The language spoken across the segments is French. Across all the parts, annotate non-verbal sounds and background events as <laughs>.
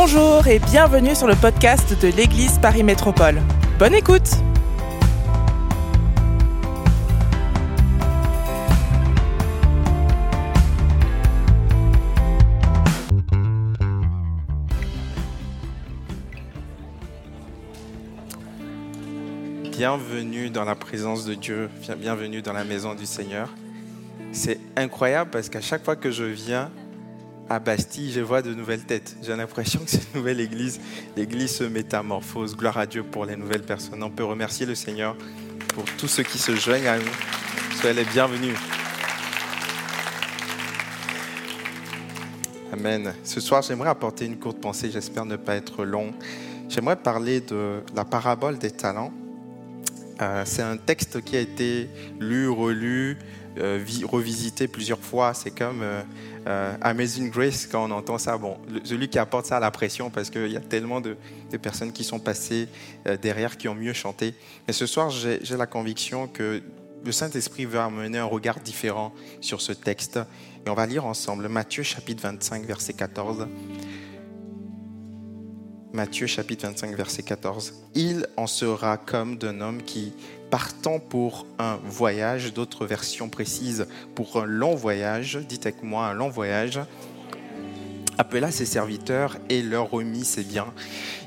Bonjour et bienvenue sur le podcast de l'Église Paris Métropole. Bonne écoute Bienvenue dans la présence de Dieu, bienvenue dans la maison du Seigneur. C'est incroyable parce qu'à chaque fois que je viens, à Bastille, je vois de nouvelles têtes. J'ai l'impression que cette nouvelle église, l'église se métamorphose. Gloire à Dieu pour les nouvelles personnes. On peut remercier le Seigneur pour tous ceux qui se joignent à nous. Soyez les bienvenus. Amen. Ce soir, j'aimerais apporter une courte pensée. J'espère ne pas être long. J'aimerais parler de la parabole des talents. Euh, c'est un texte qui a été lu, relu, euh, revisité plusieurs fois. C'est comme euh, euh, Amazing Grace, quand on entend ça, bon, celui qui apporte ça à la pression, parce qu'il y a tellement de, personnes qui sont passées euh, derrière, qui ont mieux chanté. Mais ce soir, j'ai la conviction que le Saint-Esprit veut amener un regard différent sur ce texte. Et on va lire ensemble Matthieu chapitre 25, verset 14. Matthieu chapitre 25, verset 14. Il en sera comme d'un homme qui partant pour un voyage, d'autres versions précises pour un long voyage, dites avec moi un long voyage, appela ses serviteurs et leur remit ses biens.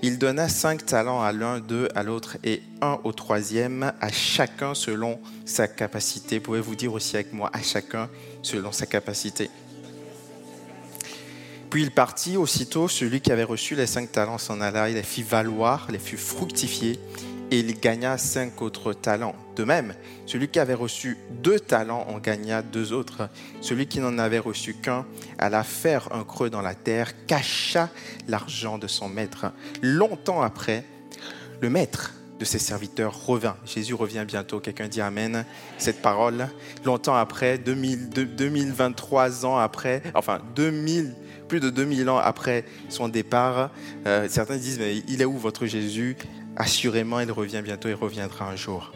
Il donna cinq talents à l'un d'eux, à l'autre et un au troisième, à chacun selon sa capacité. Pouvez-vous dire aussi avec moi, à chacun selon sa capacité? Puis il partit aussitôt, celui qui avait reçu les cinq talents s'en alla, il les fit valoir, les fit fructifier et il gagna cinq autres talents. De même, celui qui avait reçu deux talents en gagna deux autres. Celui qui n'en avait reçu qu'un alla faire un creux dans la terre, cacha l'argent de son maître. Longtemps après, le maître de ses serviteurs revint. Jésus revient bientôt. Quelqu'un dit Amen. Cette parole, longtemps après, 2023 ans après, enfin 2000, plus de 2000 ans après son départ, euh, certains disent, mais il est où votre Jésus? Assurément, il revient bientôt et reviendra un jour.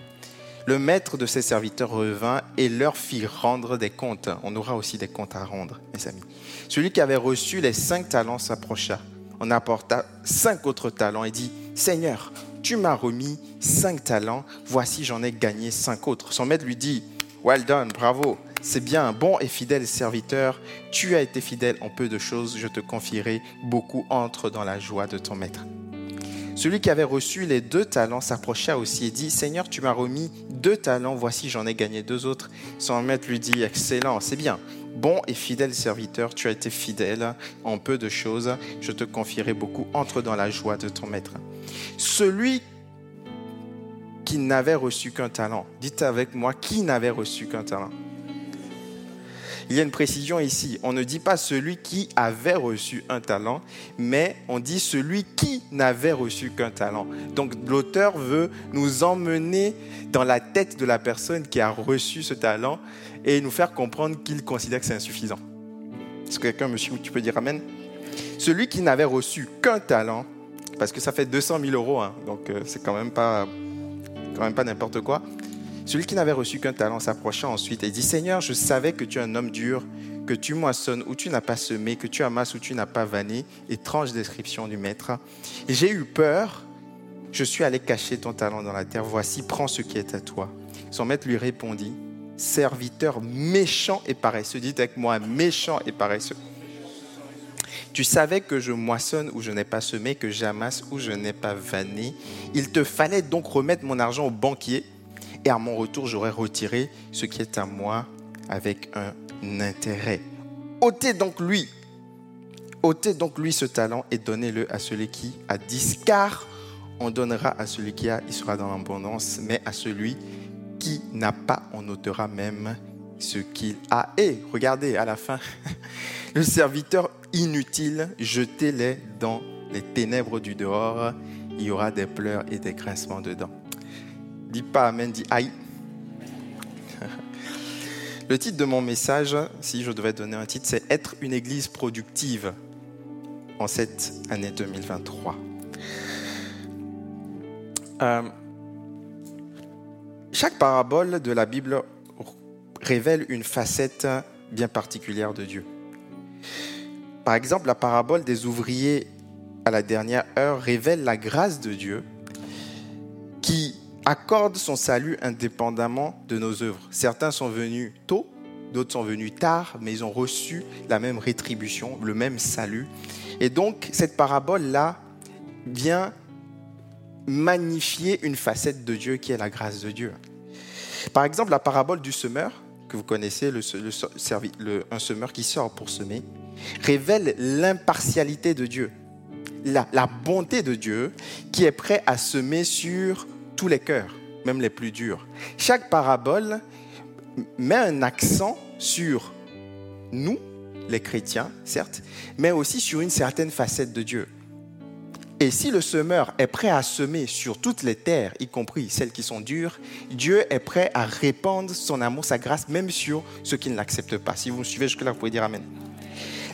Le maître de ses serviteurs revint et leur fit rendre des comptes. On aura aussi des comptes à rendre, mes amis. Celui qui avait reçu les cinq talents s'approcha. On apporta cinq autres talents et dit, Seigneur, tu m'as remis cinq talents, voici j'en ai gagné cinq autres. Son maître lui dit, Well done, bravo, c'est bien, un bon et fidèle serviteur, tu as été fidèle en peu de choses, je te confierai beaucoup, entre dans la joie de ton maître. Celui qui avait reçu les deux talents s'approcha aussi et dit, Seigneur, tu m'as remis deux talents, voici j'en ai gagné deux autres. Son maître lui dit, Excellent, c'est bien. Bon et fidèle serviteur, tu as été fidèle en peu de choses, je te confierai beaucoup, entre dans la joie de ton maître. Celui qui n'avait reçu qu'un talent, dites avec moi, qui n'avait reçu qu'un talent? Il y a une précision ici. On ne dit pas celui qui avait reçu un talent, mais on dit celui qui n'avait reçu qu'un talent. Donc l'auteur veut nous emmener dans la tête de la personne qui a reçu ce talent et nous faire comprendre qu'il considère que c'est insuffisant. Est-ce que quelqu'un me suit Tu peux dire Amen? Celui qui n'avait reçu qu'un talent, parce que ça fait 200 000 euros, hein, donc euh, c'est quand même pas, quand même pas n'importe quoi. Celui qui n'avait reçu qu'un talent s'approcha ensuite et dit, Seigneur, je savais que tu es un homme dur, que tu moissonnes où tu n'as pas semé, que tu amasses où tu n'as pas vanné. Étrange description du maître. J'ai eu peur, je suis allé cacher ton talent dans la terre. Voici, prends ce qui est à toi. Son maître lui répondit, serviteur méchant et paresseux. Dites avec moi, méchant et paresseux. Tu savais que je moissonne où je n'ai pas semé, que j'amasse où je n'ai pas vanné. Il te fallait donc remettre mon argent au banquier et à mon retour, j'aurai retiré ce qui est à moi avec un intérêt. ôtez donc lui, ôtez donc lui ce talent et donnez-le à celui qui a 10, car on donnera à celui qui a, il sera dans l'abondance, mais à celui qui n'a pas, on ôtera même ce qu'il a. Et regardez à la fin, <laughs> le serviteur inutile, jetez-les dans les ténèbres du dehors, il y aura des pleurs et des grincements dedans. Pas Amen, dis aïe. <laughs> Le titre de mon message, si je devais donner un titre, c'est Être une église productive en cette année 2023. Euh, chaque parabole de la Bible révèle une facette bien particulière de Dieu. Par exemple, la parabole des ouvriers à la dernière heure révèle la grâce de Dieu qui accorde son salut indépendamment de nos œuvres. Certains sont venus tôt, d'autres sont venus tard, mais ils ont reçu la même rétribution, le même salut. Et donc, cette parabole-là vient magnifier une facette de Dieu qui est la grâce de Dieu. Par exemple, la parabole du semeur, que vous connaissez, le, un semeur qui sort pour semer, révèle l'impartialité de Dieu, la, la bonté de Dieu qui est prêt à semer sur tous les cœurs, même les plus durs. Chaque parabole met un accent sur nous, les chrétiens, certes, mais aussi sur une certaine facette de Dieu. Et si le semeur est prêt à semer sur toutes les terres, y compris celles qui sont dures, Dieu est prêt à répandre son amour, sa grâce, même sur ceux qui ne l'acceptent pas. Si vous me suivez jusque-là, vous pouvez dire Amen.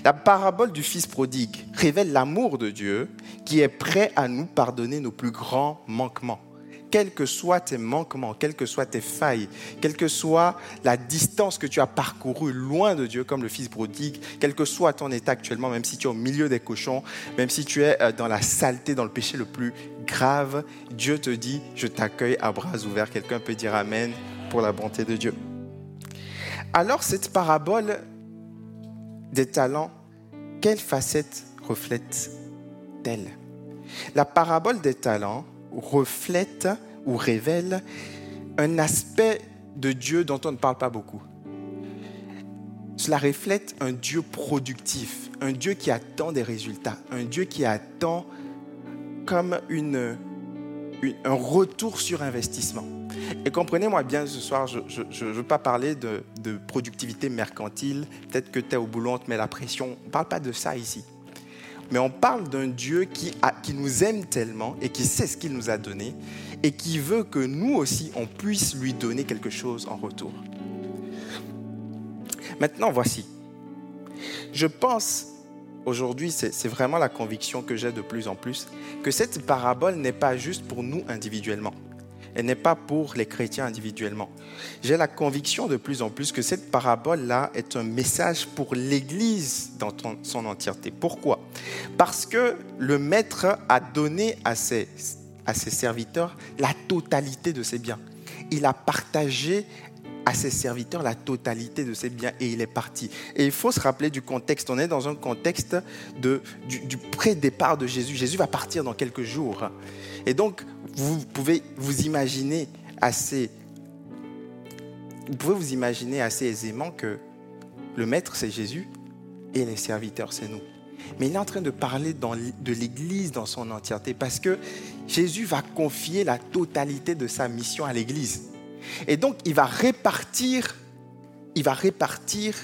La parabole du Fils prodigue révèle l'amour de Dieu qui est prêt à nous pardonner nos plus grands manquements quels que soient tes manquements, quelles que soient tes failles, quelle que soit la distance que tu as parcourue loin de Dieu, comme le Fils prodigue, quel que soit ton état actuellement, même si tu es au milieu des cochons, même si tu es euh, dans la saleté, dans le péché le plus grave, Dieu te dit, je t'accueille à bras ouverts. Quelqu'un peut dire Amen pour la bonté de Dieu. Alors cette parabole des talents, quelle facette reflète-t-elle? La parabole des talents reflète ou révèle un aspect de Dieu dont on ne parle pas beaucoup. Cela reflète un Dieu productif, un Dieu qui attend des résultats, un Dieu qui attend comme une, un retour sur investissement. Et comprenez-moi bien ce soir, je ne veux pas parler de, de productivité mercantile, peut-être que tu es au boulot, on te met la pression, on ne parle pas de ça ici mais on parle d'un Dieu qui, qui nous aime tellement et qui sait ce qu'il nous a donné et qui veut que nous aussi, on puisse lui donner quelque chose en retour. Maintenant, voici. Je pense, aujourd'hui, c'est vraiment la conviction que j'ai de plus en plus, que cette parabole n'est pas juste pour nous individuellement elle n'est pas pour les chrétiens individuellement. J'ai la conviction de plus en plus que cette parabole-là est un message pour l'Église dans son entièreté. Pourquoi? Parce que le Maître a donné à ses, à ses serviteurs la totalité de ses biens. Il a partagé à ses serviteurs la totalité de ses biens et il est parti. Et il faut se rappeler du contexte. On est dans un contexte de, du, pré-départ de Jésus. Jésus va partir dans quelques jours. Et donc, vous pouvez vous imaginer assez, vous pouvez vous imaginer assez aisément que le maître c'est Jésus et les serviteurs c'est nous. Mais il est en train de parler de l'Église dans son entièreté parce que Jésus va confier la totalité de sa mission à l'Église. Et donc il va répartir, il va répartir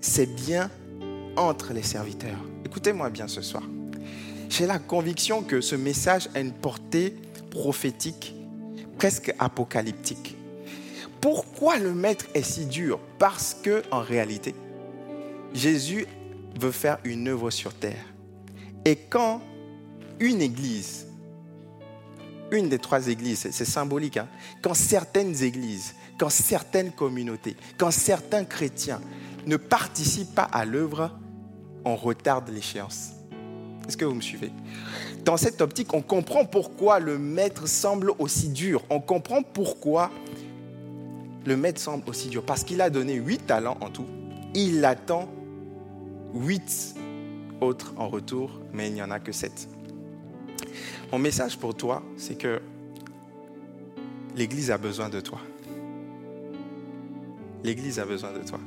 ses biens entre les serviteurs. Écoutez-moi bien ce soir. J'ai la conviction que ce message a une portée prophétique, presque apocalyptique. Pourquoi le maître est si dur? Parce que en réalité, Jésus veut faire une œuvre sur terre. Et quand une église, une des trois églises, c'est symbolique, hein, quand certaines églises, quand certaines communautés, quand certains chrétiens ne participent pas à l'œuvre, on retarde l'échéance. Est-ce que vous me suivez? Dans cette optique, on comprend pourquoi le maître semble aussi dur. On comprend pourquoi le maître semble aussi dur. Parce qu'il a donné huit talents en tout. Il attend huit autres en retour, mais il n'y en a que sept. Mon message pour toi, c'est que l'Église a besoin de toi. L'Église a besoin de toi.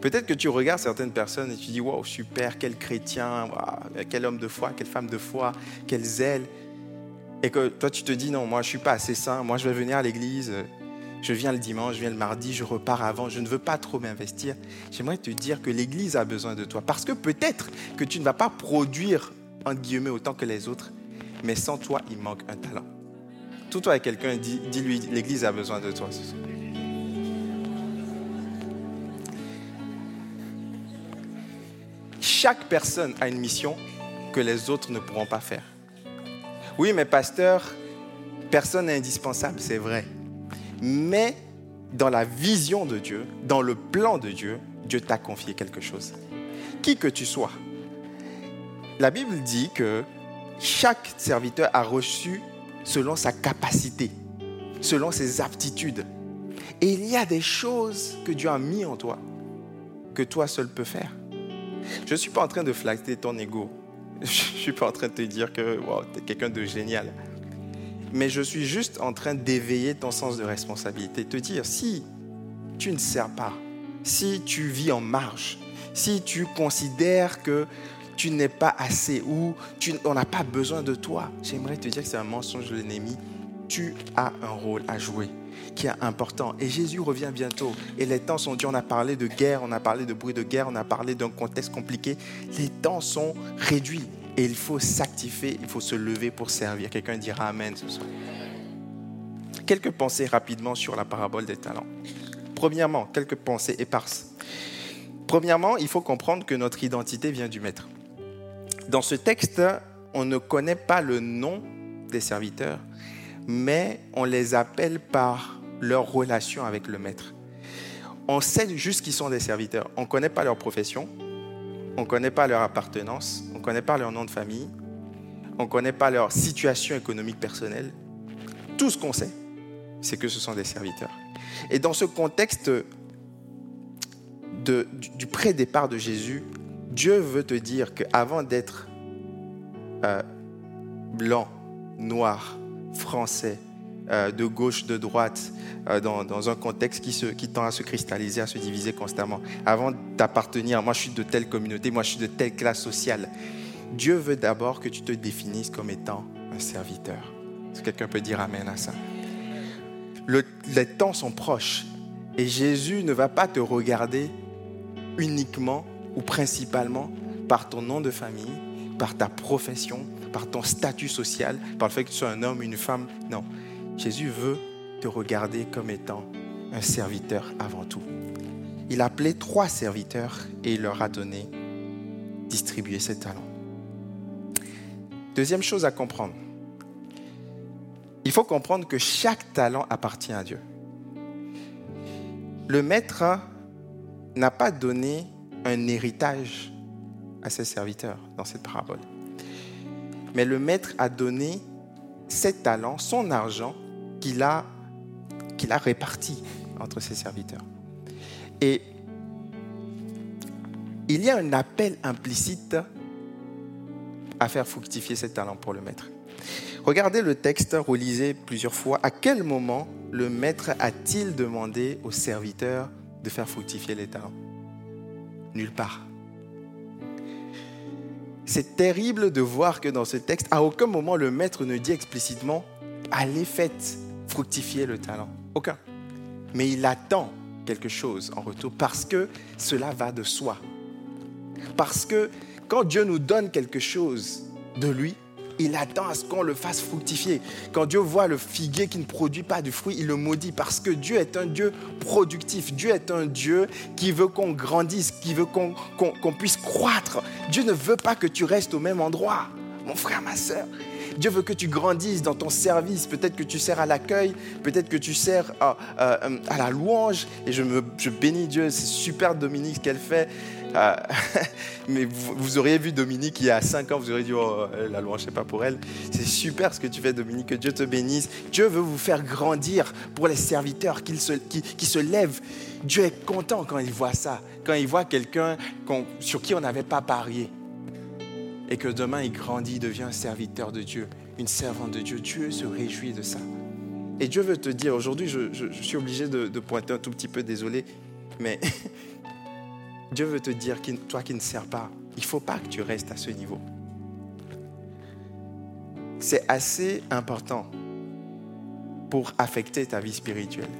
Peut-être que tu regardes certaines personnes et tu dis Waouh, super, quel chrétien, quel homme de foi, quelle femme de foi, quel zèle. Et que toi, tu te dis Non, moi, je ne suis pas assez saint, moi, je vais venir à l'église, je viens le dimanche, je viens le mardi, je repars avant, je ne veux pas trop m'investir. J'aimerais te dire que l'église a besoin de toi. Parce que peut-être que tu ne vas pas produire, entre guillemets, autant que les autres, mais sans toi, il manque un talent. Tout toi avec quelqu'un, dis-lui L'église a besoin de toi. Chaque personne a une mission que les autres ne pourront pas faire. Oui, mais pasteur, personne n'est indispensable, c'est vrai. Mais dans la vision de Dieu, dans le plan de Dieu, Dieu t'a confié quelque chose. Qui que tu sois, la Bible dit que chaque serviteur a reçu selon sa capacité, selon ses aptitudes. Et il y a des choses que Dieu a mis en toi, que toi seul peux faire. Je ne suis pas en train de flatter ton ego. <laughs> Je ne suis pas en train de te dire que tu es quelqu'un de génial. Mais je suis juste en train d'éveiller ton sens de responsabilité. Te dire, si tu ne sers pas, si tu vis en marge, si tu considères que tu n'es pas assez ou tu, on n'a pas besoin de toi, j'aimerais te dire que c'est un mensonge de l'ennemi. Tu as un rôle à jouer qui est important. Et Jésus revient bientôt. Et les temps sont durs. On a parlé de guerre, on a parlé de bruit de guerre, on a parlé d'un contexte compliqué. Les temps sont réduits. Et il faut s'activer, il faut se lever pour servir. Quelqu'un dira Amen ce soir. Quelques pensées rapidement sur la parabole des talents. Premièrement, quelques pensées éparses. Premièrement, il faut comprendre que notre identité vient du Maître. Dans ce texte, on ne connaît pas le nom des serviteurs, mais on les appelle par leur relation avec le Maître. On sait juste qu'ils sont des serviteurs. On ne connaît pas leur profession, on ne connaît pas leur appartenance, on ne connaît pas leur nom de famille, on ne connaît pas leur situation économique personnelle. Tout ce qu'on sait, c'est que ce sont des serviteurs. Et dans ce contexte du, pré-départ de Jésus, Dieu veut te dire qu'avant d'être euh, blanc, noir, français, euh, de gauche, de droite, euh, dans, un contexte qui, tend à se cristalliser, à se diviser constamment, avant d'appartenir, moi je suis de telle communauté, moi je suis de telle classe sociale, Dieu veut d'abord que tu te définisses comme étant un serviteur. Est-ce que quelqu'un peut dire Amen à ça? Les temps sont proches et Jésus ne va pas te regarder uniquement ou principalement par ton nom de famille, par ta profession, par ton statut social, par le fait que tu sois un homme, une femme. Non. Jésus veut te regarder comme étant un serviteur avant tout. Il a appelé trois serviteurs et il leur a donné distribuer ses talents. Deuxième chose à comprendre. Il faut comprendre que chaque talent appartient à Dieu. Le maître n'a pas donné un héritage à ses serviteurs dans cette parabole. Mais le maître a donné ses talents, son argent qu'il a, réparti entre ses serviteurs. Et il y a un appel implicite à faire fructifier ses talents pour le maître. Regardez le texte, relisez plusieurs fois. À quel moment le maître a-t-il demandé aux serviteurs de faire fructifier les talents? Nulle part. C'est terrible de voir que dans ce texte, à aucun moment le maître ne dit explicitement allez faites fructifier le talent. Aucun. Mais il attend quelque chose en retour parce que cela va de soi. Parce que quand Dieu nous donne quelque chose de lui, il attend à ce qu'on le fasse fructifier. Quand Dieu voit le figuier qui ne produit pas de fruits, il le maudit parce que Dieu est un Dieu productif. Dieu est un Dieu qui veut qu'on grandisse, qui veut qu'on puisse croître. Dieu ne veut pas que tu restes au même endroit. Mon frère, ma soeur, Dieu veut que tu grandisses dans ton service. Peut-être que tu sers à l'accueil, peut-être que tu sers à, à, la louange. Et je, me, bénis Dieu, c'est super Dominique ce qu'elle fait. Euh, <laughs> mais vous, auriez vu Dominique il y a 5 ans, vous auriez dit, oh, la louange, n'est pas pour elle. C'est super ce que tu fais, Dominique, que Dieu te bénisse. Dieu veut vous faire grandir pour les serviteurs qui se, qui, qui se lèvent. Dieu est content quand il voit ça, quand il voit quelqu'un sur qui on n'avait pas parié et que demain il grandit, devient un serviteur de Dieu, une servante de Dieu. Dieu se réjouit de ça. Et Dieu veut te dire, aujourd'hui, je, suis obligé de, pointer un tout petit peu, désolé, mais <laughs> Dieu veut te dire, toi qui ne sers pas, il ne faut pas que tu restes à ce niveau. C'est assez important pour affecter ta vie spirituelle.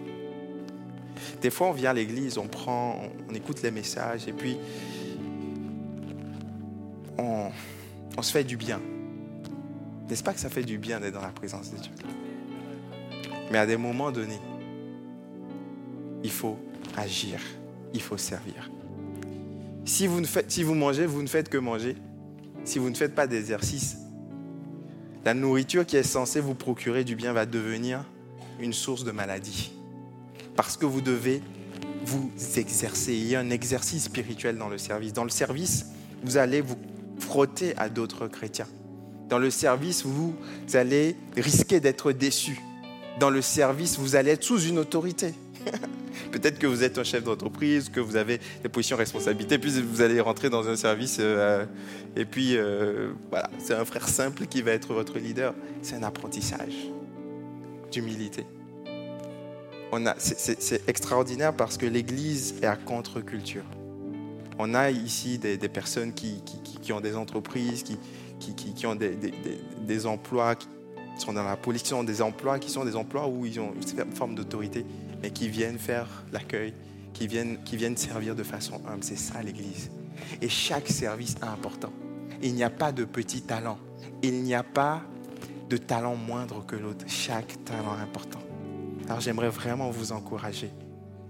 Des fois, on vient à l'église, on prend, on écoute les messages et puis on, on se fait du bien. N'est-ce pas que ça fait du bien d'être dans la présence de Dieu? Mais à des moments donnés, il faut agir, il faut servir. Si vous, ne faites, si vous mangez, vous ne faites que manger. Si vous ne faites pas d'exercice, la nourriture qui est censée vous procurer du bien va devenir une source de maladie. Parce que vous devez vous exercer. Il y a un exercice spirituel dans le service. Dans le service, vous allez vous frotter à d'autres chrétiens. Dans le service, vous allez risquer d'être déçu. Dans le service, vous allez être sous une autorité. <laughs> Peut-être que vous êtes un chef d'entreprise, que vous avez des positions de responsabilité, puis vous allez rentrer dans un service euh, et puis euh, voilà, c'est un frère simple qui va être votre leader. C'est un apprentissage d'humilité. C'est extraordinaire parce que l'Église est à contre-culture. On a ici des, personnes qui, ont des entreprises, qui, ont des, emplois, qui sont dans la police, qui ont des emplois qui sont des emplois où ils ont une forme d'autorité mais qui viennent faire l'accueil, qui viennent, qui viennent servir de façon humble. C'est ça l'Église. Et chaque service est important. Il n'y a pas de petit talent. Il n'y a pas de talent moindre que l'autre. Chaque talent est important. Alors j'aimerais vraiment vous encourager.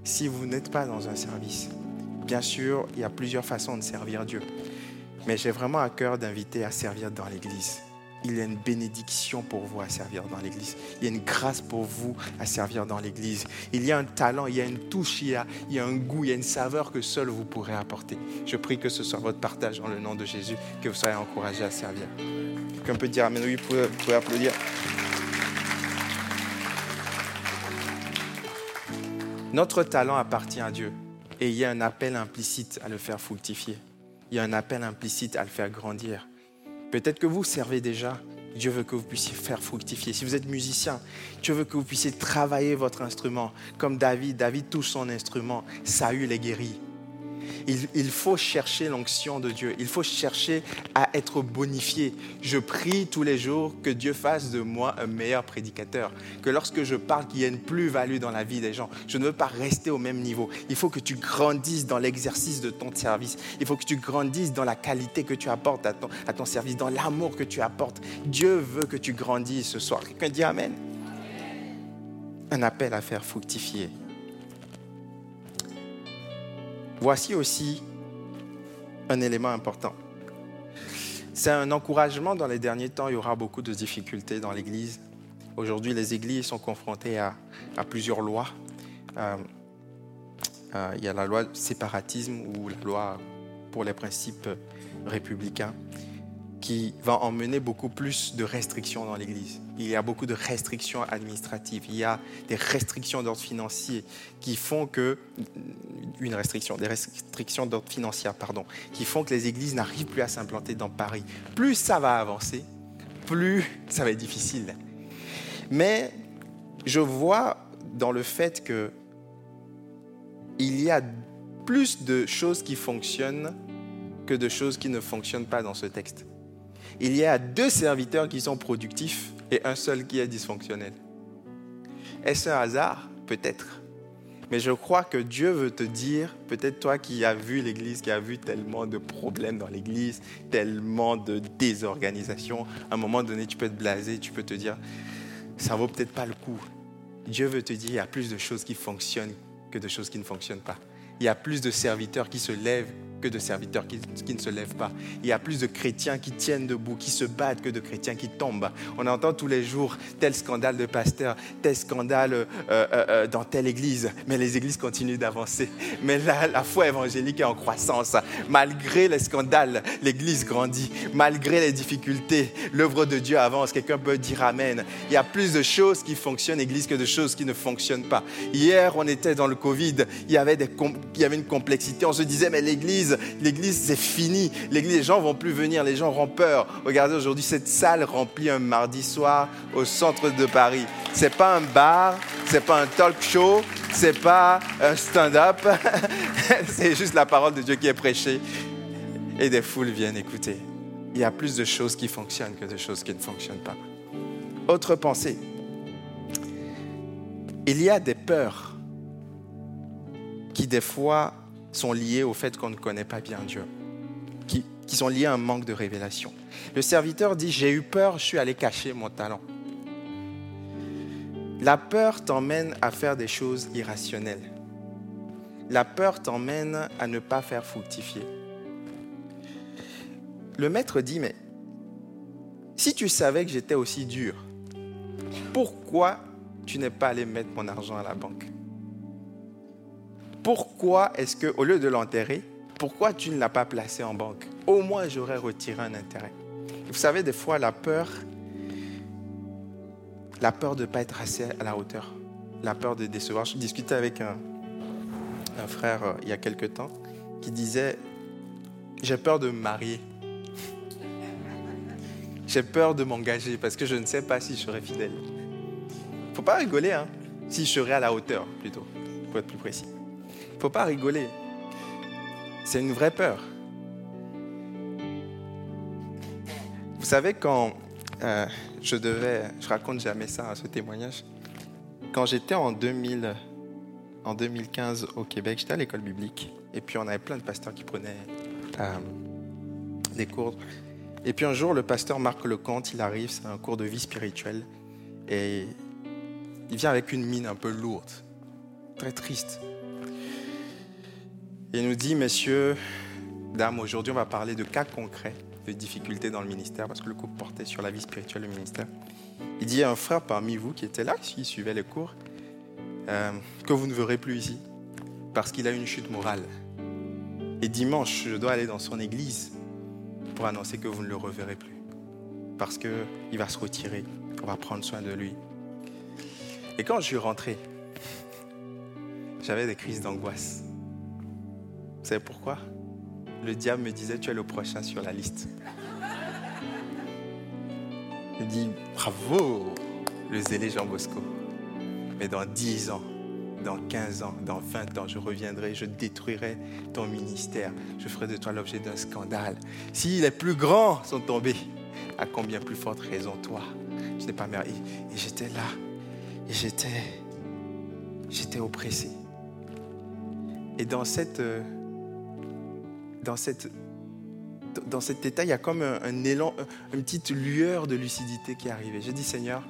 Si vous n'êtes pas dans un service, bien sûr, il y a plusieurs façons de servir Dieu. Mais j'ai vraiment à cœur d'inviter à servir dans l'Église il y a une bénédiction pour vous à servir dans l'Église. Il y a une grâce pour vous à servir dans l'Église. Il y a un talent, il y a une touche, il y a, un goût, il y a une saveur que seul vous pourrez apporter. Je prie que ce soit votre partage dans le nom de Jésus, que vous soyez encouragés à servir. Quelqu'un peut dire Amen, oui, vous pouvez applaudir. Notre talent appartient à Dieu et il y a un appel implicite à le faire fructifier. Il y a un appel implicite à le faire grandir. Peut-être que vous servez déjà. Dieu veut que vous puissiez faire fructifier. Si vous êtes musicien, Dieu veut que vous puissiez travailler votre instrument. Comme David, David touche son instrument. Saül est guéri. Il, faut chercher l'onction de Dieu. Il faut chercher à être bonifié. Je prie tous les jours que Dieu fasse de moi un meilleur prédicateur. Que lorsque je parle, qu'il y ait une plus-value dans la vie des gens. Je ne veux pas rester au même niveau. Il faut que tu grandisses dans l'exercice de ton service. Il faut que tu grandisses dans la qualité que tu apportes à ton, à ton service, dans l'amour que tu apportes. Dieu veut que tu grandisses ce soir. Quelqu'un dit Amen. Un appel à faire fructifier Voici aussi un élément important. C'est un encouragement dans les derniers temps. Il y aura beaucoup de difficultés dans l'Église. Aujourd'hui, les églises sont confrontées à, plusieurs lois. Euh, euh, il y a la loi séparatisme ou la loi pour les principes républicains qui va emmener beaucoup plus de restrictions dans l'Église. Il y a beaucoup de restrictions administratives, il y a des restrictions d'ordre financier qui font que une restriction, des restrictions d'ordre financier, pardon, qui font que les églises n'arrivent plus à s'implanter dans Paris. Plus ça va avancer, plus ça va être difficile. Mais je vois dans le fait que il y a plus de choses qui fonctionnent que de choses qui ne fonctionnent pas dans ce texte il y a deux serviteurs qui sont productifs et un seul qui est dysfonctionnel. Est-ce un hasard? Peut-être. Mais je crois que Dieu veut te dire, peut-être toi qui as vu l'Église, qui as vu tellement de problèmes dans l'Église, tellement de désorganisation, à un moment donné, tu peux te blaser, tu peux te dire, ça vaut peut-être pas le coup. Dieu veut te dire, il y a plus de choses qui fonctionnent que de choses qui ne fonctionnent pas. Il y a plus de serviteurs qui se lèvent que de serviteurs qui, ne se lèvent pas. Il y a plus de chrétiens qui tiennent debout, qui se battent que de chrétiens qui tombent. On entend tous les jours tel scandale de pasteur, tel scandale euh, euh, euh, dans telle église, mais les églises continuent d'avancer. Mais la, la foi évangélique est en croissance. Malgré les scandales, l'église grandit. Malgré les difficultés, l'œuvre de Dieu avance. Quelqu'un peut dire Amen. Il y a plus de choses qui fonctionnent, église, que de choses qui ne fonctionnent pas. Hier, on était dans le Covid, il y avait, des, il y avait une complexité. On se disait, mais l'église, l'église, c'est fini. L'église, les gens vont plus venir, les gens auront peur. Regardez aujourd'hui cette salle remplie un mardi soir au centre de Paris. C'est pas un bar, c'est pas un talk show, c'est pas un stand-up. <laughs> c'est juste la parole de Dieu qui est prêchée et des foules viennent écouter. Il y a plus de choses qui fonctionnent que de choses qui ne fonctionnent pas. Autre pensée. Il y a des peurs qui des fois sont liés au fait qu'on ne connaît pas bien Dieu, qui, sont liés à un manque de révélation. Le serviteur dit, j'ai eu peur, je suis allé cacher mon talent. La peur t'emmène à faire des choses irrationnelles. La peur t'emmène à ne pas faire fructifier. Le maître dit, mais si tu savais que j'étais aussi dur, pourquoi tu n'es pas allé mettre mon argent à la banque? Pourquoi est-ce que, au lieu de l'enterrer, Pourquoi tu ne l'as pas placé en banque? Au moins, j'aurais retiré un intérêt. Vous savez, des fois, la peur, la peur de ne pas être assez à la hauteur, la peur de décevoir. Je discutais avec un, frère euh, il y a quelque temps qui disait, j'ai peur de me marier. <laughs> J'ai peur de m'engager parce que je ne sais pas si je serai fidèle. Faut pas rigoler, hein. Si je serai à la hauteur, plutôt, pour être plus précis. Faut pas rigoler. C'est une vraie peur. Vous savez, quand euh, je devais, je raconte jamais ça, à ce témoignage, quand j'étais en 2000, en 2015 au Québec, j'étais à l'école biblique, et puis on avait plein de pasteurs qui prenaient euh, des cours. Et puis un jour, le pasteur Marc Lecomte, il arrive, c'est un cours de vie spirituelle, et il vient avec une mine un peu lourde, très triste. Il nous dit, messieurs, dames, aujourd'hui on va parler de cas concrets de difficultés dans le ministère, parce que le cours portait sur la vie spirituelle du ministère. Il dit, un frère parmi vous qui était là, qui suivait les cours, euh, que vous ne verrez plus ici, parce qu'il a une chute morale. Et dimanche, je dois aller dans son église pour annoncer que vous ne le reverrez plus. Parce qu'il va se retirer, on va prendre soin de lui. Et quand je suis rentré, <laughs> j'avais des crises d'angoisse. Vous savez pourquoi? Le diable me disait, tu es le prochain sur la liste. Je dis, bravo, le zélé Jean Bosco. Mais dans 10 ans, dans 15 ans, dans 20 ans, je reviendrai, je détruirai ton ministère. Je ferai de toi l'objet d'un scandale. Si les plus grands sont tombés, à combien plus forte raison toi? Je n'ai pas mère. Et, j'étais là. Et j'étais, j'étais oppressé. Et dans cette, dans cette, dans cet état, il y a comme un, élan, une petite lueur de lucidité qui est arrivée. J'ai dit, Seigneur,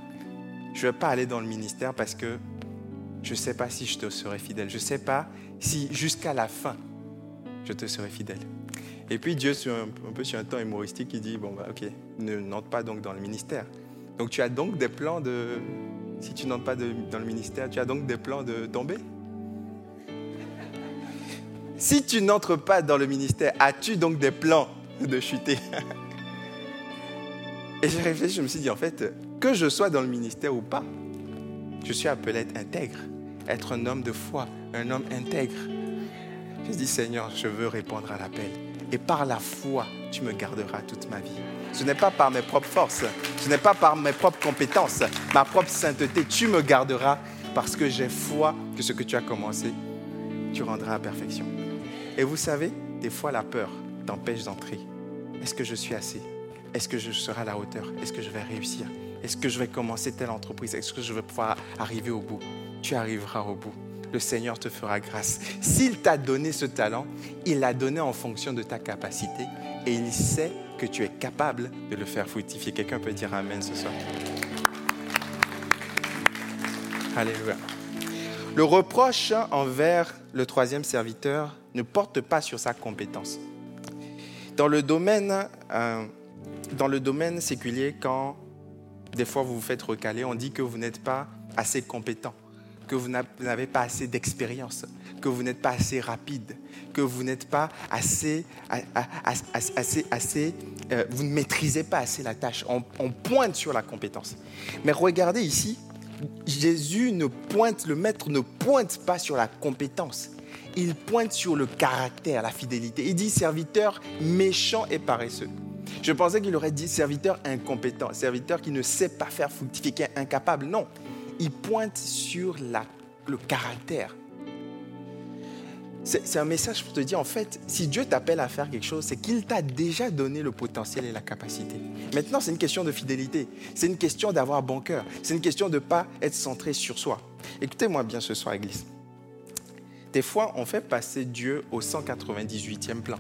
je ne vais pas aller dans le ministère parce que je ne sais pas si je te serai fidèle. Je ne sais pas si jusqu'à la fin, je te serai fidèle. Et puis Dieu, sur un, peu sur un temps humoristique, il dit, bon, bah, ok, ne n'entre pas donc dans le ministère. Donc tu as donc des plans de... Si tu n'entres pas dans le ministère, tu as donc des plans de tomber Si tu n'entres pas dans le ministère, as-tu donc des plans de chuter <laughs> Et j'ai réfléchi, je me suis dit, en fait, que je sois dans le ministère ou pas, je suis appelé à être intègre être un homme de foi, un homme intègre. Je dis, Seigneur, je veux répondre à l'appel. Et par la foi, tu me garderas toute ma vie. Ce n'est pas par mes propres forces, ce n'est pas par mes propres compétences, ma propre sainteté. Tu me garderas parce que j'ai foi que ce que tu as commencé, tu rendras à perfection. Et vous savez, des fois la peur t'empêche d'entrer. Est-ce que je suis assez? Est-ce que je serai à la hauteur? Est-ce que je vais réussir? Est-ce que je vais commencer telle entreprise? Est-ce que je vais pouvoir arriver au bout? Tu arriveras au bout. Le Seigneur te fera grâce. S'il t'a donné ce talent, il l'a donné en fonction de ta capacité et il sait que tu es capable de le faire fructifier. Quelqu'un peut dire Amen ce soir? Alléluia. Le reproche envers le troisième serviteur ne porte pas sur sa compétence. Dans le domaine, euh, dans le domaine séculier, quand des fois vous vous faites recaler, on dit que vous n'êtes pas assez compétent que vous n'avez pas assez d'expérience, que vous n'êtes pas assez rapide, que vous n'êtes pas assez, assez, assez, euh, vous ne maîtrisez pas assez la tâche. On, on, pointe sur la compétence. Mais regardez ici, Jésus ne pointe, le maître ne pointe pas sur la compétence. Il pointe sur le caractère, la fidélité. Il dit serviteur méchant et paresseux. Je pensais qu'il aurait dit serviteur incompétent, serviteur qui ne sait pas faire fructifier, qui est incapable. Non, il pointe sur le caractère. C'est un message pour te dire, en fait, si Dieu t'appelle à faire quelque chose, c'est qu'il t'a déjà donné le potentiel et la capacité. Maintenant, c'est une question de fidélité. C'est une question d'avoir bon cœur. C'est une question de ne pas être centré sur soi. Écoutez-moi bien ce soir, Église. Des fois, on fait passer Dieu au 198e plan.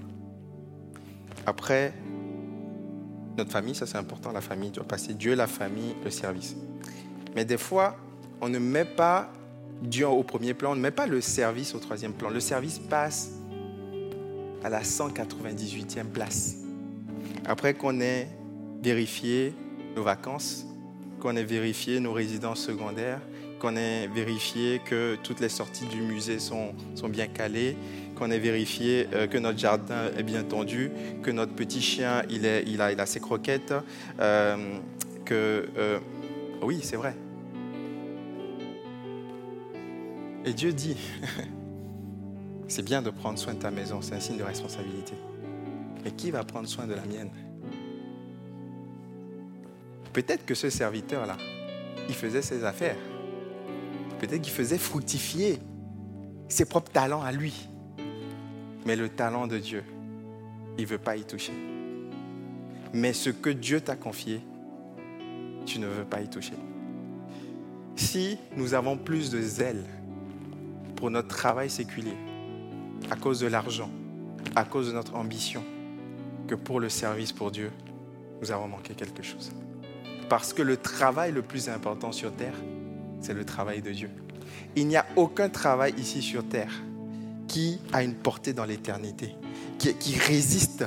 Après, notre famille, ça c'est important, la famille doit passer Dieu, la famille, le service. Mais des fois, on ne met pas Dieu au premier plan, on ne met pas le service au troisième plan. Le service passe à la 198e place. Après qu'on ait vérifié nos vacances, qu'on ait vérifié nos résidences secondaires, qu'on ait vérifié que toutes les sorties du musée sont, sont bien calées, qu'on ait vérifié euh, que notre jardin est bien tendu, que notre petit chien, il, est, il, a, il a ses croquettes, euh, que... euh, oui, c'est vrai. Et Dieu dit, <laughs> c'est bien de prendre soin de ta maison, c'est un signe de responsabilité. Mais qui va prendre soin de la mienne? Peut-être que ce serviteur-là, il faisait ses affaires. Peut-être qu'il faisait fructifier ses propres talents à lui. Mais le talent de Dieu, il ne veut pas y toucher. Mais ce que Dieu t'a confié, tu ne veux pas y toucher. Si nous avons plus de zèle pour notre travail séculier, à cause de l'argent, à cause de notre ambition, que pour le service pour Dieu, nous avons manqué quelque chose. Parce que le travail le plus important sur Terre, c'est le travail de Dieu. Il n'y a aucun travail ici sur Terre qui a une portée dans l'éternité, qui, résiste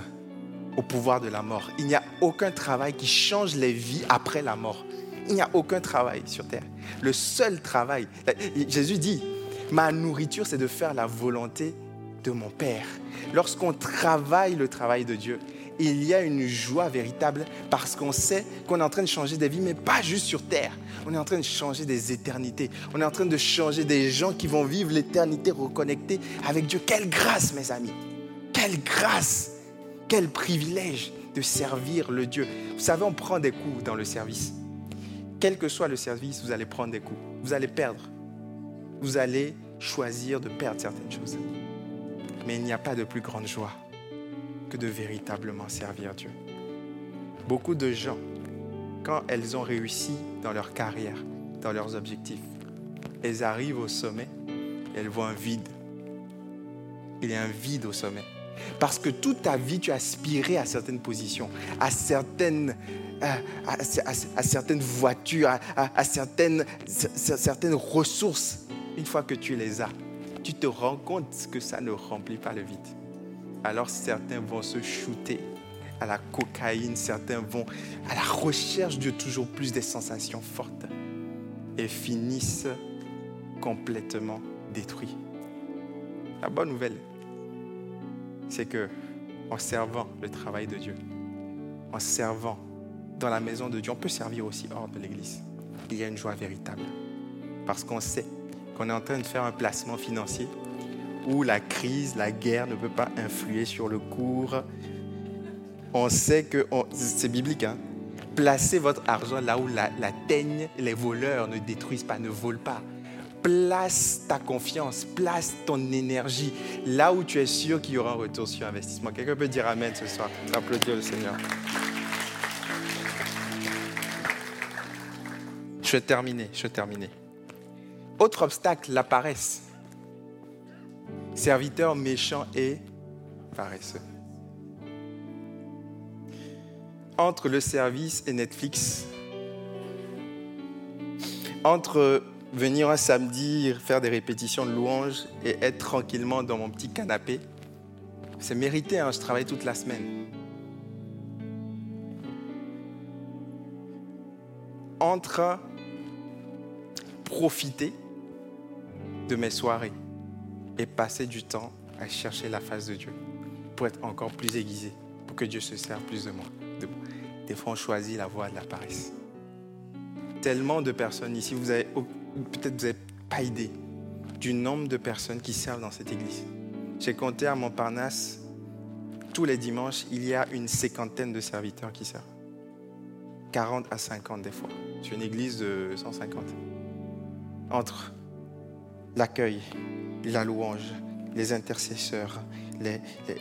au pouvoir de la mort. Il n'y a aucun travail qui change les vies après la mort. Il n'y a aucun travail sur Terre. Le seul travail, Jésus dit, ma nourriture, c'est de faire la volonté de mon Père. Lorsqu'on travaille le travail de Dieu, il y a une joie véritable parce qu'on sait qu'on est en train de changer des vies, mais pas juste sur Terre. On est en train de changer des éternités. On est en train de changer des gens qui vont vivre l'éternité reconnectés avec Dieu. Quelle grâce, mes amis. Quelle grâce. Quel privilège de servir le Dieu. Vous savez, on prend des coups dans le service. Quel que soit le service, vous allez prendre des coups. Vous allez perdre. Vous allez choisir de perdre certaines choses. Mais il n'y a pas de plus grande joie que de véritablement servir Dieu. Beaucoup de gens, quand elles ont réussi dans leur carrière, dans leurs objectifs, elles arrivent au sommet et elles voient un vide. Il y a un vide au sommet. Parce que toute ta vie, tu as aspiré à certaines positions, à certaines, à, certaines voitures, à certaines, certaines ressources. Une fois que tu les as, tu te rends compte que ça ne remplit pas le vide. Alors certains vont se shooter à la cocaïne, certains vont à la recherche de toujours plus des sensations fortes et finissent complètement détruits. La bonne nouvelle, c'est que en servant le travail de Dieu, en servant dans la maison de Dieu, on peut servir aussi hors de l'église. Il y a une joie véritable parce qu'on sait qu'on est en train de faire un placement financier où la crise, la guerre ne peut pas influer sur le cours. On sait que, c'est biblique, hein? placez votre argent là où la, la teigne, les voleurs ne détruisent pas, ne volent pas. Place ta confiance, place ton énergie là où tu es sûr qu'il y aura un retour sur investissement. Quelqu'un peut dire Amen ce soir. Applaudir le Seigneur. Je vais terminer, je vais terminer. Autre obstacle, la paresse. Serviteur méchant et paresseux. Entre le service et Netflix, entre venir un samedi faire des répétitions de louanges et être tranquillement dans mon petit canapé, c'est mérité, hein, je travaille toute la semaine. Entre profiter de mes soirées et passer du temps à chercher la face de Dieu pour être encore plus aiguisé, pour que Dieu se serve plus de moi. de moi. Des fois, on choisit la voie de la paresse. Tellement de personnes ici, vous avez peut-être vous n'avez pas idée du nombre de personnes qui servent dans cette église. J'ai compté à Montparnasse, tous les dimanches, il y a une cinquantaine de serviteurs qui servent. 40 à 50 des fois. C'est une église de 150. Entre l'accueil, la louange, les intercesseurs,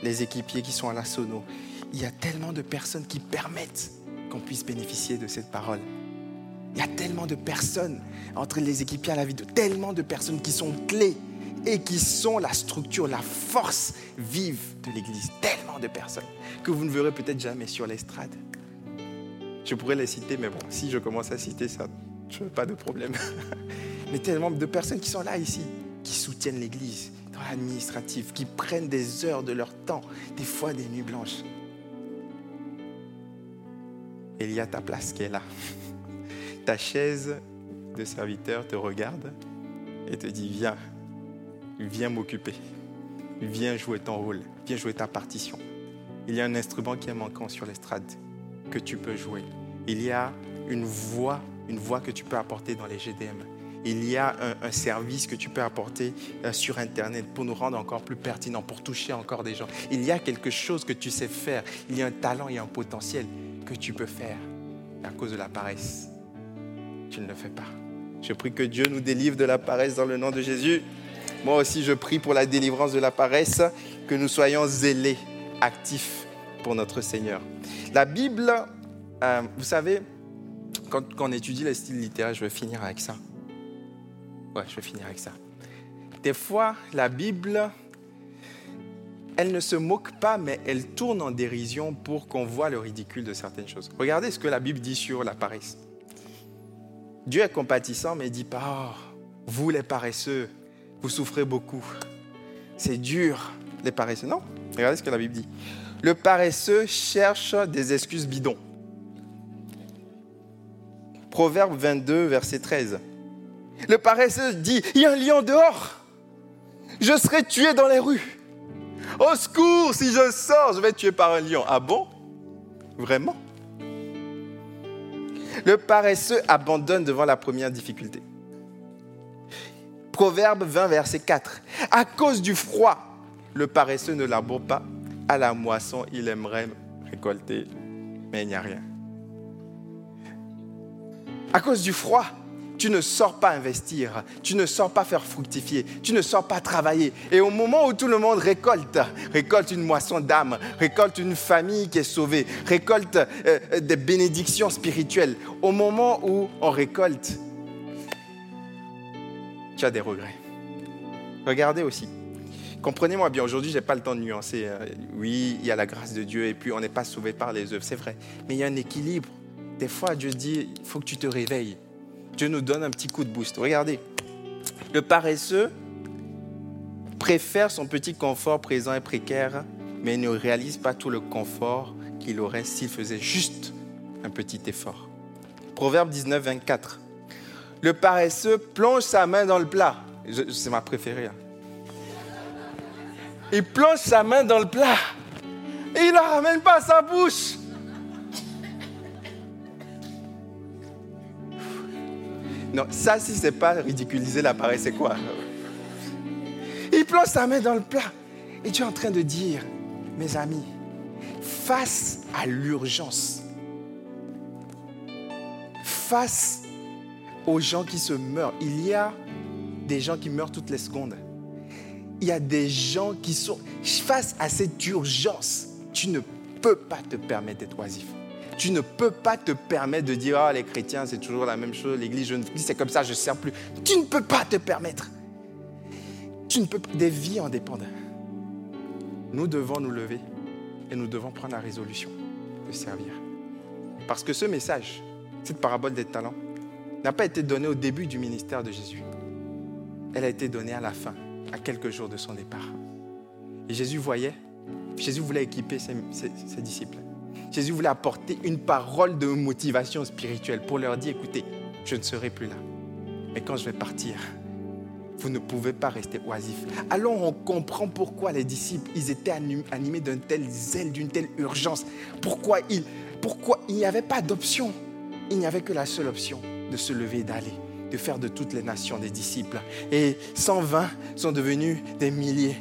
les, équipiers qui sont à la sono. Il y a tellement de personnes qui permettent qu'on puisse bénéficier de cette parole. Il y a tellement de personnes entre les équipiers à la vidéo, tellement de personnes qui sont clés et qui sont la structure, la force vive de l'Église. Tellement de personnes que vous ne verrez peut-être jamais sur l'estrade. Je pourrais les citer, mais bon, si je commence à citer ça, je n'ai pas de problème. <laughs> mais tellement de personnes qui sont là ici, qui soutiennent l'Église dans l'administratif, qui prennent des heures de leur temps, des fois des nuits blanches. Et il y a ta place qui est là. <laughs> Ta chaise de serviteurs te regarde et te dit, viens, viens m'occuper, viens jouer ton rôle, viens jouer ta partition. Il y a un instrument qui est manquant sur l'estrade que tu peux jouer. Il y a une voix, une voix que tu peux apporter dans les GDM. Il y a un, service que tu peux apporter euh, sur Internet pour nous rendre encore plus pertinents, pour toucher encore des gens. Il y a quelque chose que tu sais faire. Il y a un talent, il y a un potentiel que tu peux faire. à cause de la paresse, tu ne le fais pas. Je prie que Dieu nous délivre de la paresse dans le nom de Jésus. Moi aussi, je prie pour la délivrance de la paresse, que nous soyons zélés, actifs pour notre Seigneur. La Bible, euh, vous savez, quand, on étudie les styles littéraires, je vais finir avec ça. Je vais finir avec ça. Des fois, la Bible, elle ne se moque pas, mais elle tourne en dérision pour qu'on voit le ridicule de certaines choses. Regardez ce que la Bible dit sur la paresse. Dieu est compatissant, mais il dit pas, oh, vous les paresseux, vous souffrez beaucoup. C'est dur, les paresseux. Non, regardez ce que la Bible dit. Le paresseux cherche des excuses bidons. Proverbe 22, verset 13. Le paresseux dit, il y a un lion dehors. Je serai tué dans les rues. Au secours, si je sors, je vais être tué par un lion. Ah bon? Vraiment? Le paresseux abandonne devant la première difficulté. Proverbe 20, verset 4. À cause du froid, le paresseux ne laboure pas. À la moisson, il aimerait récolter, mais il n'y a rien. À cause du froid, tu ne sors pas investir, tu ne sors pas faire fructifier, tu ne sors pas travailler. Et au moment où tout le monde récolte, récolte une moisson d'âme, récolte une famille qui est sauvée, récolte euh, des bénédictions spirituelles, au moment où on récolte, tu as des regrets. Regardez aussi. Comprenez-moi bien, aujourd'hui, je n'ai pas le temps de nuancer. Euh, oui, il y a la grâce de Dieu et puis on n'est pas sauvé par les œuvres, c'est vrai. Mais il y a un équilibre. Des fois, Dieu dit, il faut que tu te réveilles. Dieu nous donne un petit coup de boost. Regardez, le paresseux préfère son petit confort présent et précaire, mais ne réalise pas tout le confort qu'il aurait s'il faisait juste un petit effort. Proverbe 19, 24. Le paresseux plonge sa main dans le plat. C'est ma préférée. Hein. Il plonge sa main dans le plat et il ne ramène pas sa bouche. Non, ça, si c'est pas ridiculiser l'appareil, c'est quoi? Il plonge sa main dans le plat. Et tu es en train de dire, mes amis, face à l'urgence, face aux gens qui se meurent, il y a des gens qui meurent toutes les secondes. Il y a des gens qui sont face à cette urgence. Tu ne peux pas te permettre d'être oisif. Tu ne peux pas te permettre de dire Ah, les chrétiens, c'est toujours la même chose, l'église, c'est comme ça, je ne sers plus. Tu ne peux pas te permettre. Tu ne peux pas. Des vies en dépendent. Nous devons nous lever et nous devons prendre la résolution de servir. Parce que ce message, cette parabole des talents, n'a pas été donnée au début du ministère de Jésus. Elle a été donnée à la fin, à quelques jours de son départ. Et Jésus voyait, Jésus voulait équiper ses disciples. Jésus voulait apporter une parole de motivation spirituelle pour leur dire, écoutez, je ne serai plus là. Mais quand je vais partir, vous ne pouvez pas rester oisifs. Alors on comprend pourquoi les disciples, ils étaient animés d'un tel zèle, d'une telle urgence. Pourquoi, ils, pourquoi il n'y avait pas d'option? Il n'y avait que la seule option de se lever et d'aller de faire de toutes les nations des disciples. Et 120 sont devenus des milliers.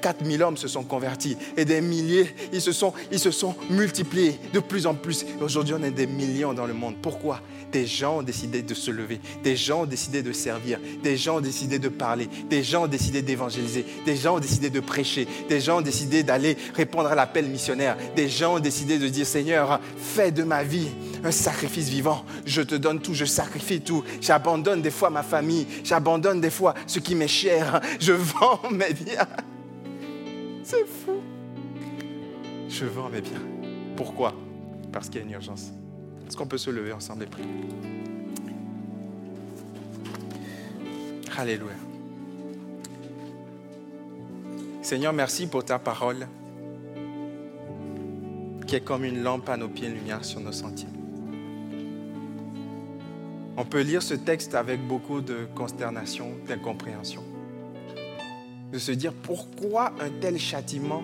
4000 hommes se sont convertis. Et des milliers, ils se sont, ils se sont multipliés de plus en plus. Aujourd'hui, on est des millions dans le monde. Pourquoi? Des gens ont décidé de se lever. Des gens ont décidé de servir. Des gens ont décidé de parler. Des gens ont décidé d'évangéliser. Des gens ont décidé de prêcher. Des gens ont décidé d'aller répondre à l'appel missionnaire. Des gens ont décidé de dire, Seigneur, fais de ma vie un sacrifice vivant. Je te donne tout, je sacrifie tout. J'abandonne des fois ma famille, j'abandonne des fois ce qui m'est cher. Je vends mes biens. C'est fou. Je vends mes biens. Pourquoi? Parce qu'il y a une urgence. Est-ce qu'on peut se lever ensemble et prier Alléluia. Seigneur, merci pour ta parole qui est comme une lampe à nos pieds, lumière sur nos sentiers. On peut lire ce texte avec beaucoup de consternation, d'incompréhension. De se dire pourquoi un tel châtiment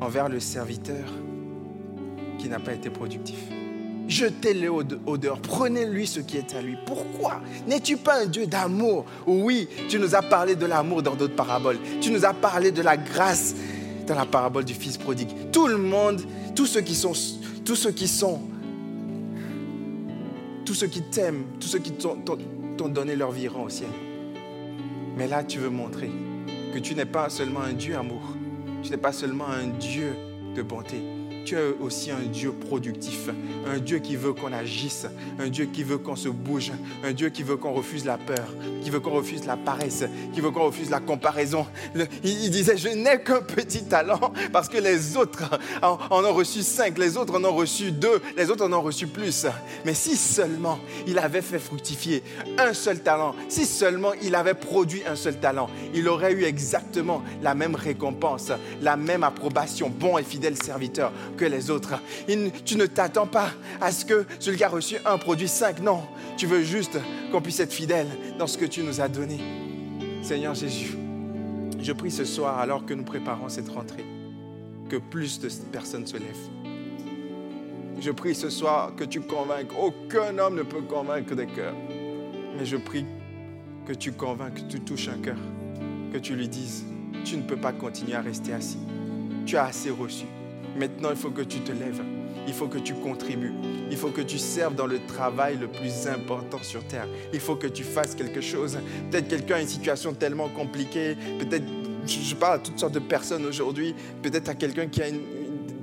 envers le serviteur qui n'a pas été productif. Jetez-le au dehors, prenez-lui ce qui est à lui. Pourquoi N'es-tu pas un Dieu d'amour? Oui, tu nous as parlé de l'amour dans d'autres paraboles. Tu nous as parlé de la grâce dans la parabole du Fils prodigue. Tout le monde, tous ceux qui sont, tous ceux qui sont, tous ceux qui t'aiment, tous ceux qui t'ont donné leur vie iront au ciel. Mais là, tu veux montrer que tu n'es pas seulement un Dieu amour, tu n'es pas seulement un Dieu de bonté, tu es aussi un Dieu productif, un Dieu qui veut qu'on agisse, un Dieu qui veut qu'on se bouge, un Dieu qui veut qu'on refuse la peur, qui veut qu'on refuse la paresse, qui veut qu'on refuse la comparaison. il, disait, je n'ai qu'un petit talent parce que les autres en, ont reçu cinq, les autres en ont reçu deux, les autres en ont reçu plus. Mais si seulement il avait fait fructifier un seul talent, si seulement il avait produit un seul talent, il aurait eu exactement la même récompense, la même approbation, bon et fidèle serviteur que les autres. tu ne t'attends pas à ce que celui qui a reçu un produit cinq. Non, tu veux juste qu'on puisse être fidèle dans ce que tu nous as donné. Seigneur Jésus, je prie ce soir, alors que nous préparons cette rentrée, que plus de personnes se lèvent. Je prie ce soir que tu convainques. Aucun homme ne peut convaincre des cœurs. Mais je prie que tu convainques, que tu touches un cœur, que tu lui dises, tu ne peux pas continuer à rester assis. Tu as assez reçu. Maintenant, il faut que tu te lèves. Il faut que tu contribues. Il faut que tu serves dans le travail le plus important sur Terre. Il faut que tu fasses quelque chose. Peut-être quelqu'un a une situation tellement compliquée. Peut-être, je parle à toutes sortes de personnes aujourd'hui. Peut-être à quelqu'un qui a une,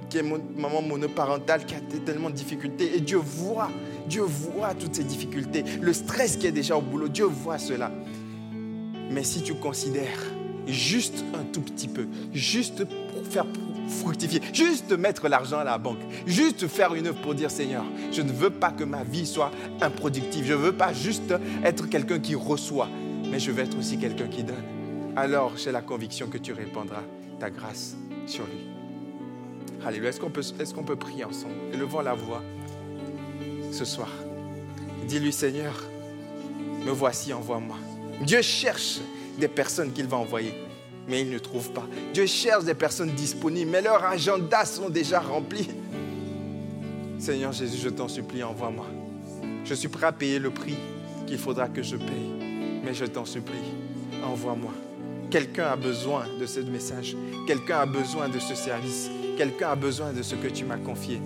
qui est maman monoparentale, qui a tellement de difficultés. Et Dieu voit, Dieu voit toutes ces difficultés. Le stress qui est déjà au boulot, Dieu voit cela. Mais si tu considères juste un tout petit peu, juste pour faire fructifier, juste mettre l'argent à la banque, juste faire une œuvre pour dire Seigneur, je ne veux pas que ma vie soit improductive, je ne veux pas juste être quelqu'un qui reçoit, mais je veux être aussi quelqu'un qui donne. Alors j'ai la conviction que tu répandras ta grâce sur lui. Alléluia. Est-ce qu'on peut, est peut prier ensemble? Élevons la voix ce soir. Dis-lui Seigneur, me voici, envoie-moi. Dieu cherche des personnes qu'il va envoyer mais ils ne trouvent pas. Dieu cherche des personnes disponibles, mais leurs agendas sont déjà remplis. Seigneur Jésus, je t'en supplie, envoie-moi. Je suis prêt à payer le prix qu'il faudra que je paye, mais je t'en supplie, envoie-moi. Quelqu'un a besoin de ce message, quelqu'un a besoin de ce service, quelqu'un a besoin de ce que tu m'as confié.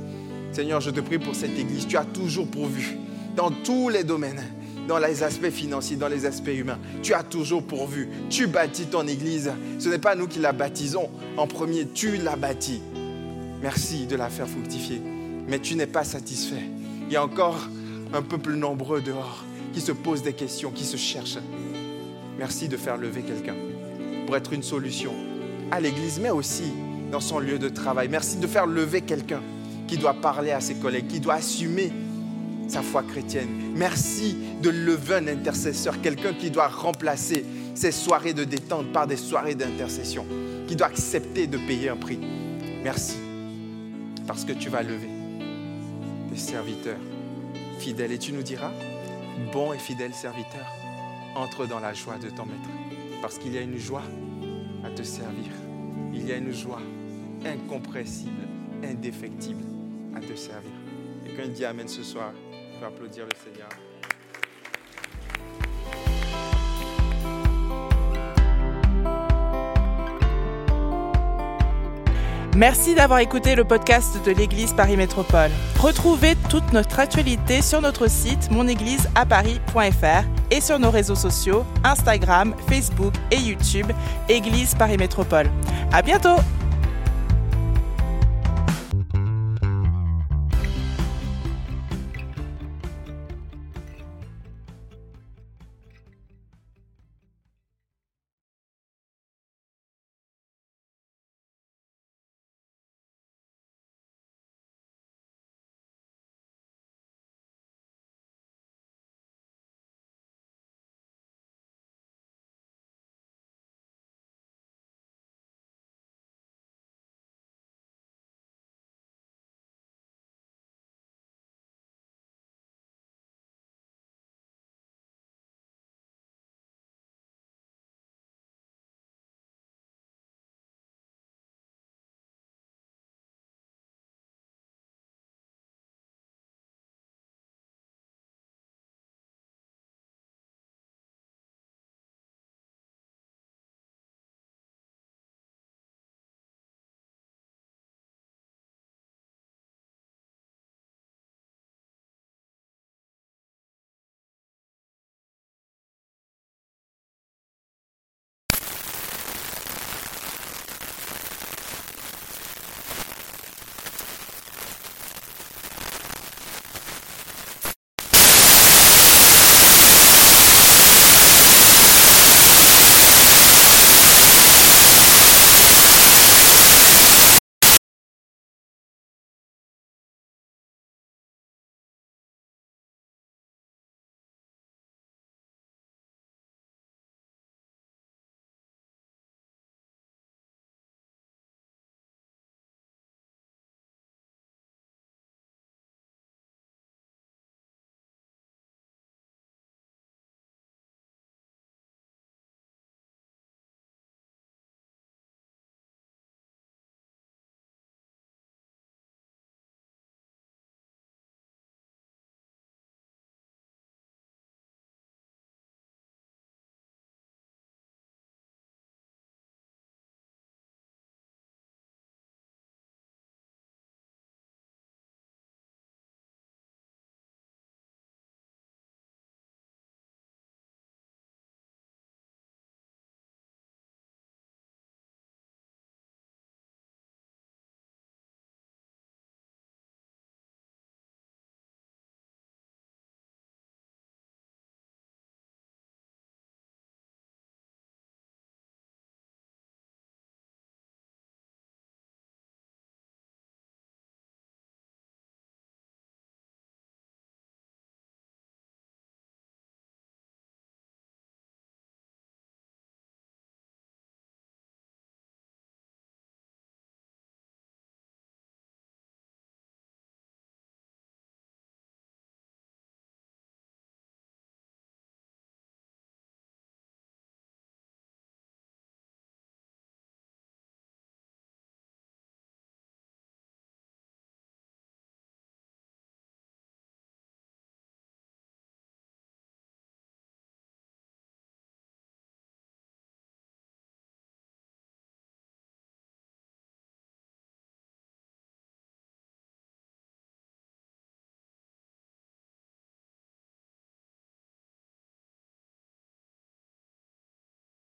Seigneur, je te prie pour cette église. Tu as toujours pourvu dans tous les domaines dans les aspects financiers, dans les aspects humains. Tu as toujours pourvu. Tu bâtis ton Église. Ce n'est pas nous qui la baptisons en premier, tu l'as bâtie. Merci de la faire fructifier. Mais tu n'es pas satisfait. Il y a encore un peuple nombreux dehors qui se pose des questions, qui se cherchent. Merci de faire lever quelqu'un pour être une solution à l'Église, mais aussi dans son lieu de travail. Merci de faire lever quelqu'un qui doit parler à ses collègues, qui doit assumer sa foi chrétienne. Merci de lever un intercesseur, quelqu'un qui doit remplacer ses soirées de détente par des soirées d'intercession, qui doit accepter de payer un prix. Merci, parce que tu vas lever des serviteurs fidèles. Et tu nous diras, bon et fidèle serviteur, entre dans la joie de ton maître, parce qu'il y a une joie à te servir. Il y a une joie incompressible, indéfectible à te servir. Et dit Amen ce soir, applaudir le Seigneur. Merci d'avoir écouté le podcast de l'Église Paris Métropole. Retrouvez toute notre actualité sur notre site monégliseaparis.fr et sur nos réseaux sociaux Instagram, Facebook et YouTube Église Paris Métropole. À bientôt!